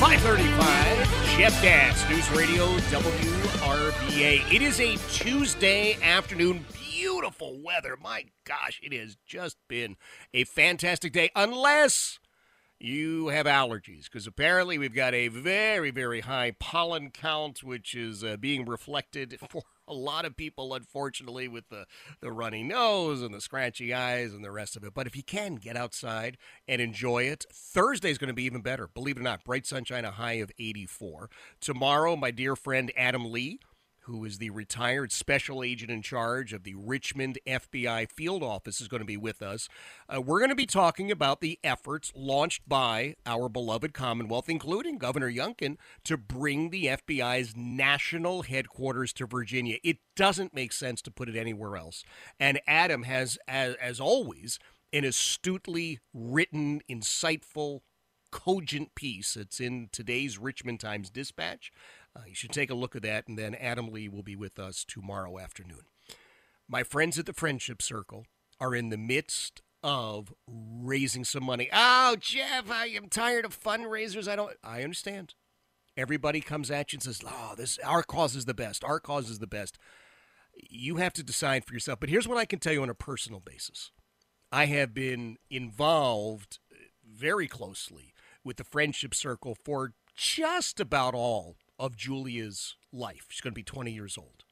535, Jeff Katz, News Radio WRVA. It is a Tuesday afternoon. Beautiful weather. My gosh, it has just been a fantastic day, unless you have allergies, because apparently we've got a very, very high pollen count, which is uh, being reflected for a lot of people, unfortunately, with the, the runny nose and the scratchy eyes and the rest of it. But if you can get outside and enjoy it, Thursday is going to be even better. Believe it or not, bright sunshine, a high of 84. Tomorrow, my dear friend Adam Lee who is the retired special agent in charge of the Richmond FBI field office, is going to be with us. Uh, we're going to be talking about the efforts launched by our beloved Commonwealth, including Governor Youngkin, to bring the FBI's national headquarters to Virginia. It doesn't make sense to put it anywhere else. And Adam has, as, as always, an astutely written, insightful, cogent piece. It's in today's Richmond Times Dispatch. Uh, you should take a look at that, and then Adam Lee will be with us tomorrow afternoon. My friends at the Friendship Circle are in the midst of raising some money. Oh, Jeff, I am tired of fundraisers. I don't. I understand. Everybody comes at you and says, "Oh, this our cause is the best. Our cause is the best." You have to decide for yourself. But here's what I can tell you on a personal basis. I have been involved very closely with the Friendship Circle for just about all of Julia's life. She's going to be 20 years old.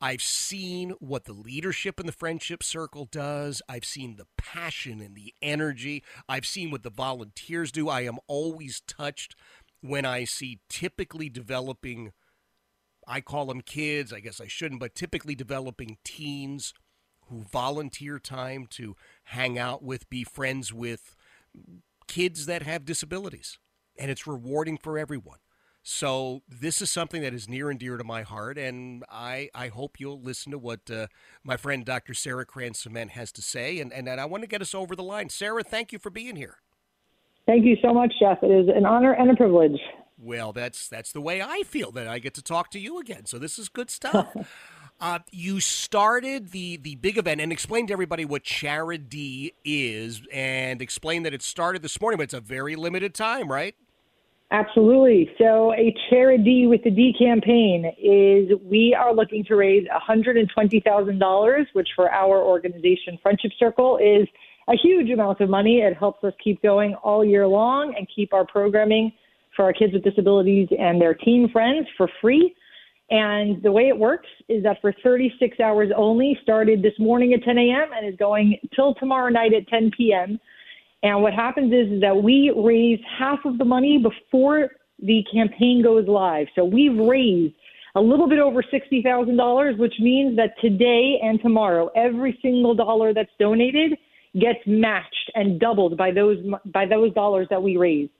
I've seen what the leadership in the friendship circle does. I've seen the passion and the energy. I've seen what the volunteers do. I am always touched when I see typically developing, I call them kids, I guess I shouldn't, but typically developing teens who volunteer time to hang out with, be friends with kids that have disabilities. And it's rewarding for everyone. So this is something that is near and dear to my heart, and I, I hope you'll listen to what uh, my friend Dr. Sarah Kranz-Cement has to say, and, and, and I want to get us over the line. Sarah, thank you for being here. Thank you so much, Jeff. It is an honor and a privilege. Well, that's that's the way I feel that I get to talk to you again. So this is good stuff. uh, you started the the big event and explained to everybody what Charidy is, and explained that it started this morning, but it's a very limited time, right? Absolutely. So, a Charidy with the D campaign is we are looking to raise $120,000, which for our organization, Friendship Circle, is a huge amount of money. It helps us keep going all year long and keep our programming for our kids with disabilities and their teen friends for free. And the way it works is that for 36 hours only, started this morning at 10 a.m. and is going till tomorrow night at 10 p.m. And what happens is, is that we raise half of the money before the campaign goes live. So we've raised a little bit over $60,000, which means that today and tomorrow, every single dollar that's donated gets matched and doubled by those by those dollars that we raise.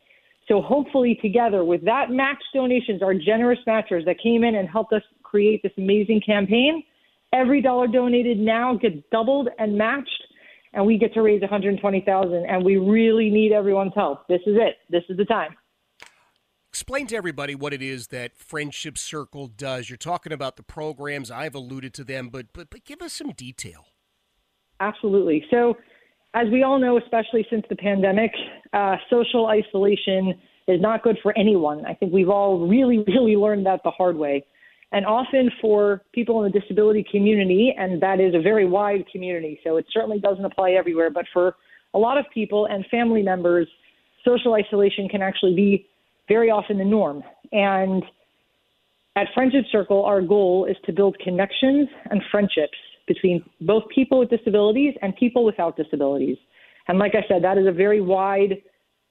So hopefully together with that matched donations, our generous matchers that came in and helped us create this amazing campaign, every dollar donated now gets doubled and matched and we get to raise 120,000 and we really need everyone's help. This is it. This is the time. Explain to everybody what it is that Friendship Circle does. You're talking about the programs. I've alluded to them, but but, but give us some detail. Absolutely. So, as we all know, especially since the pandemic, uh, social isolation is not good for anyone. I think we've all really, really learned that the hard way. And often for people in the disability community, and that is a very wide community, so it certainly doesn't apply everywhere, but for a lot of people and family members, social isolation can actually be very often the norm. And at Friendship Circle, our goal is to build connections and friendships between both people with disabilities and people without disabilities. And like I said, that is a very wide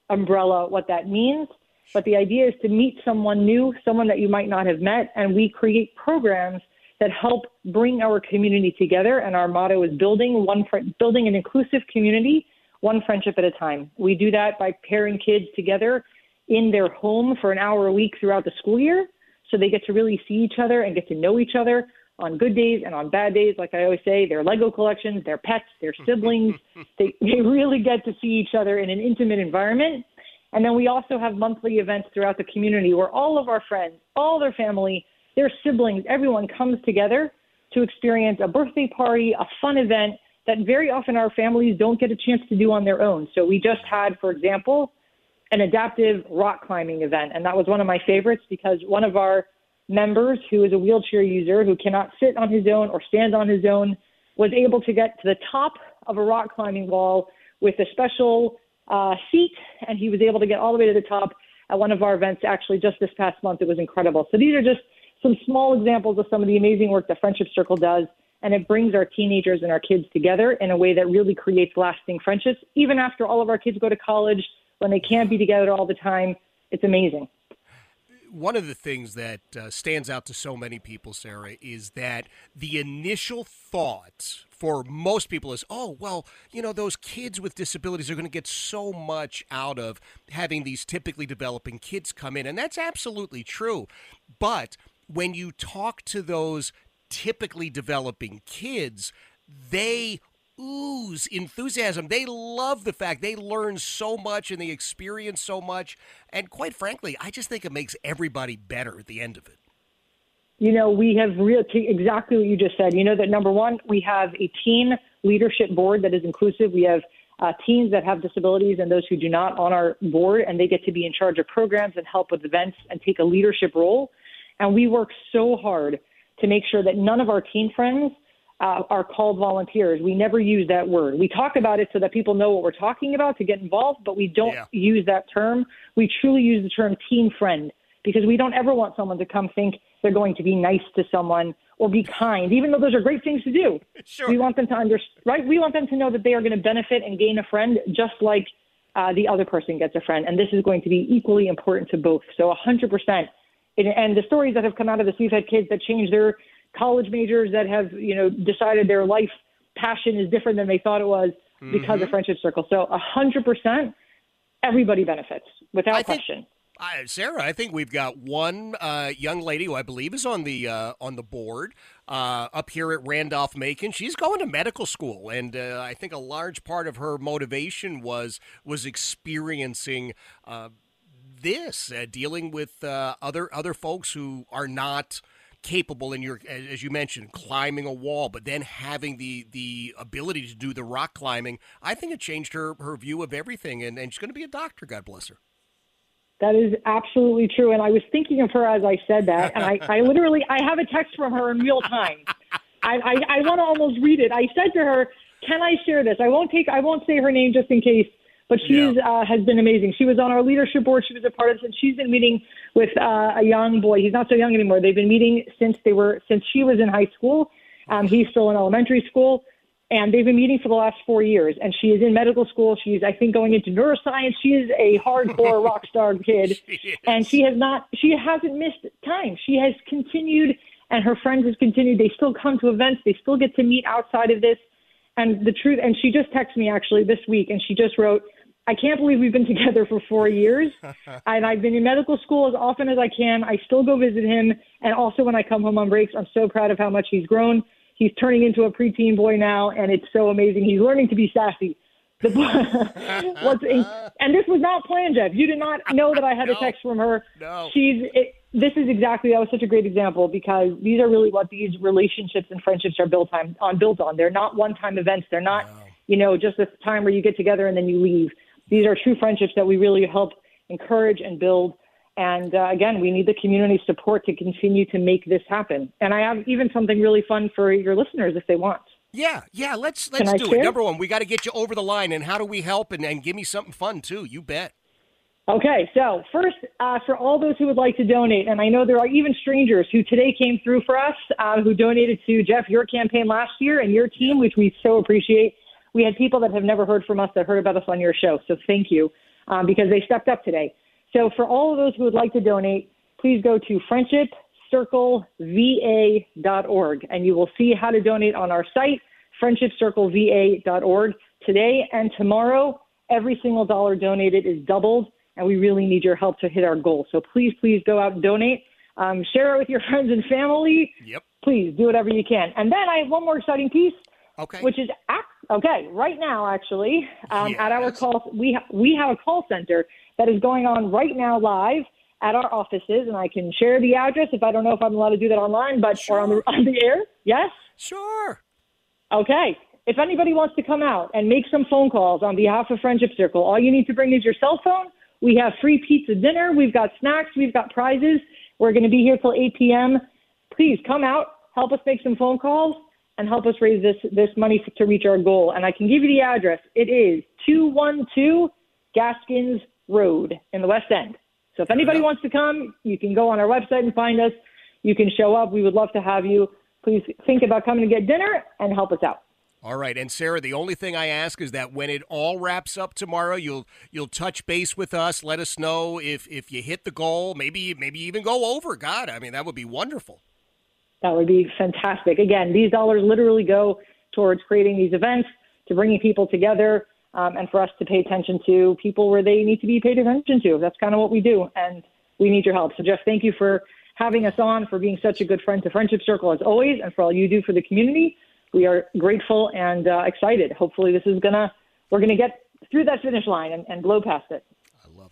umbrella what that means. But the idea is to meet someone new, someone that you might not have met, and we create programs that help bring our community together. And our motto is building one building an inclusive community, one friendship at a time. We do that by pairing kids together in their home for an hour a week throughout the school year, so they get to really see each other and get to know each other on good days and on bad days. Like I always say, their Lego collections, their pets, their siblings. they they really get to see each other in an intimate environment. And then we also have monthly events throughout the community where all of our friends, all their family their siblings, everyone comes together to experience a birthday party, a fun event that very often our families don't get a chance to do on their own. So we just had, for example, an adaptive rock climbing event, and that was one of my favorites because one of our members who is a wheelchair user who cannot sit on his own or stand on his own was able to get to the top of a rock climbing wall with a special uh, seat, and he was able to get all the way to the top at one of our events actually just this past month. It was incredible. So these are just some small examples of some of the amazing work that Friendship Circle does. And it brings our teenagers and our kids together in a way that really creates lasting friendships. Even after all of our kids go to college, when they can't be together all the time, it's amazing one of the things that uh, stands out to so many people, Sarah, is that the initial thought for most people is, oh, well, you know, those kids with disabilities are going to get so much out of having these typically developing kids come in. And that's absolutely true. But when you talk to those typically developing kids, they ooze enthusiasm. They love the fact they learn so much and they experience so much. And quite frankly, I just think it makes everybody better at the end of it. You know, we have real exactly what you just said. You know that number one, we have a teen leadership board that is inclusive. We have uh, teens that have disabilities and those who do not on our board, and they get to be in charge of programs and help with events and take a leadership role. And we work so hard to make sure that none of our teen friends uh, are called volunteers. We never use that word. We talk about it so that people know what we're talking about to get involved, but we don't yeah. use that term. We truly use the term teen friend because we don't ever want someone to come think they're going to be nice to someone or be kind, even though those are great things to do. Sure. We want them to understand, right? We want them to know that they are going to benefit and gain a friend just like uh, the other person gets a friend. And this is going to be equally important to both. So 100% and the stories that have come out of this, we've had kids that change their college majors that have, you know, decided their life passion is different than they thought it was mm-hmm. because of Friendship Circle. So a hundred percent, everybody benefits without I question. Think- uh, Sarah, I think we've got one uh, young lady who I believe is on the uh, on the board uh, up here at Randolph Macon. She's going to medical school, and uh, I think a large part of her motivation was was experiencing uh, this, uh, dealing with uh, other other folks who are not capable in your as you mentioned climbing a wall but then having the the ability to do the rock climbing i think it changed her her view of everything and, and she's going to be a doctor god bless her. That is absolutely true and i was thinking of her as i said that and i, I literally i have a text from her in real time. I i, I want to almost read it. I said to her can i share this? I won't take i won't say her name just in case but she yeah. uh, has been amazing. She was on our leadership board. She was a part of it. And she's been meeting with uh, a young boy. He's not so young anymore. They've been meeting since they were since she was in high school. Um, he's still in elementary school, and they've been meeting for the last four years. And she is in medical school. She's I think going into neuroscience. She is a hardcore rock star kid, she and she has not she hasn't missed time. She has continued, and her friends have continued. They still come to events. They still get to meet outside of this. And the truth, and she just texted me actually this week, and she just wrote I can't believe we've been together for four years. and I've been in medical school as often as I can. I still go visit him. And also when I come home on breaks, I'm so proud of how much he's grown. He's turning into a preteen boy now, and it's so amazing. He's learning to be sassy. What's and this was not planned, Jeff. You did not know that I had no, a text from her. No. She's. It, this is exactly that was such a great example because these are really what these relationships and friendships are built on. On built on. They're not one-time events. They're not, no. you know, just a time where you get together and then you leave these are true friendships that we really help encourage and build. And uh, again, we need the community support to continue to make this happen. And I have even something really fun for your listeners if they want. Yeah, yeah. Let's let's do share? it. Number one, we got to get you over the line, and how do we help? And, and give me something fun too. You bet. Okay, so first, uh, for all those who would like to donate, and I know there are even strangers who today came through for us, uh, who donated to Jeff your campaign last year and your team, which we so appreciate. We had people that have never heard from us that heard about us on your show, so thank you um, because they stepped up today. So for all of those who would like to donate, please go to friendshipcircleva.org, and you will see how to donate on our site, friendshipcircleva.org. Today and tomorrow, every single dollar donated is doubled and we really need your help to hit our goal. So please, please go out and donate. Um, share it with your friends and family. Yep. Please do whatever you can. And then I have one more exciting piece, Okay. which is ac- okay right now. Actually, um, at our Yes. call, we ha- we have a call center that is going on right now live at our offices, and I can share the address if I don't know if I'm allowed to do that online, but or on the on the air. Yes. sure. Okay. If anybody wants to come out and make some phone calls on behalf of Friendship Circle, all you need to bring is your cell phone. We have free pizza dinner. We've got snacks. We've got prizes. We're going to be here till 8 p.m. Please come out, help us make some phone calls, and help us raise this this money to reach our goal. And I can give you the address. It is 212 Gaskins Road in the West End. So if anybody uh-huh. wants to come, you can go on our website and find us. You can show up. We would love to have you. Please think about coming to get dinner and help us out. All right, and Sarah, the only thing I ask is that when it all wraps up tomorrow, you'll you'll touch base with us. Let us know if if you hit the goal. Maybe maybe even go over. God, I mean that would be wonderful. That would be fantastic. Again, these dollars literally go towards creating these events, to bringing people together, um, and for us to pay attention to people where they need to be paid attention to. That's kind of what we do, and we need your help. So, Jeff, thank you for having us on, for being such a good friend to Friendship Circle as always, and for all you do for the community. We are grateful and uh, excited. Hopefully, this is gonna we're gonna get through that finish line and, and blow past it.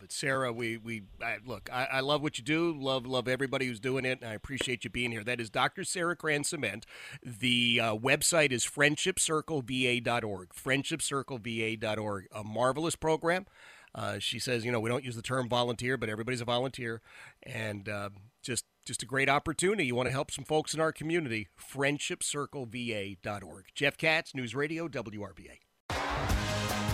It, Sarah. We we I, look. I, I love what you do. Love love everybody who's doing it. And I appreciate you being here. That is Dr. Sarah Cran Cement. The uh, website is friendshipcircleva.org. Friendshipcircleva.org. A marvelous program. Uh, she says, you know, we don't use the term volunteer, but everybody's a volunteer, and uh, just just a great opportunity. You want to help some folks in our community. Friendshipcircleva.org. Jeff Katz, News Radio, WRVA.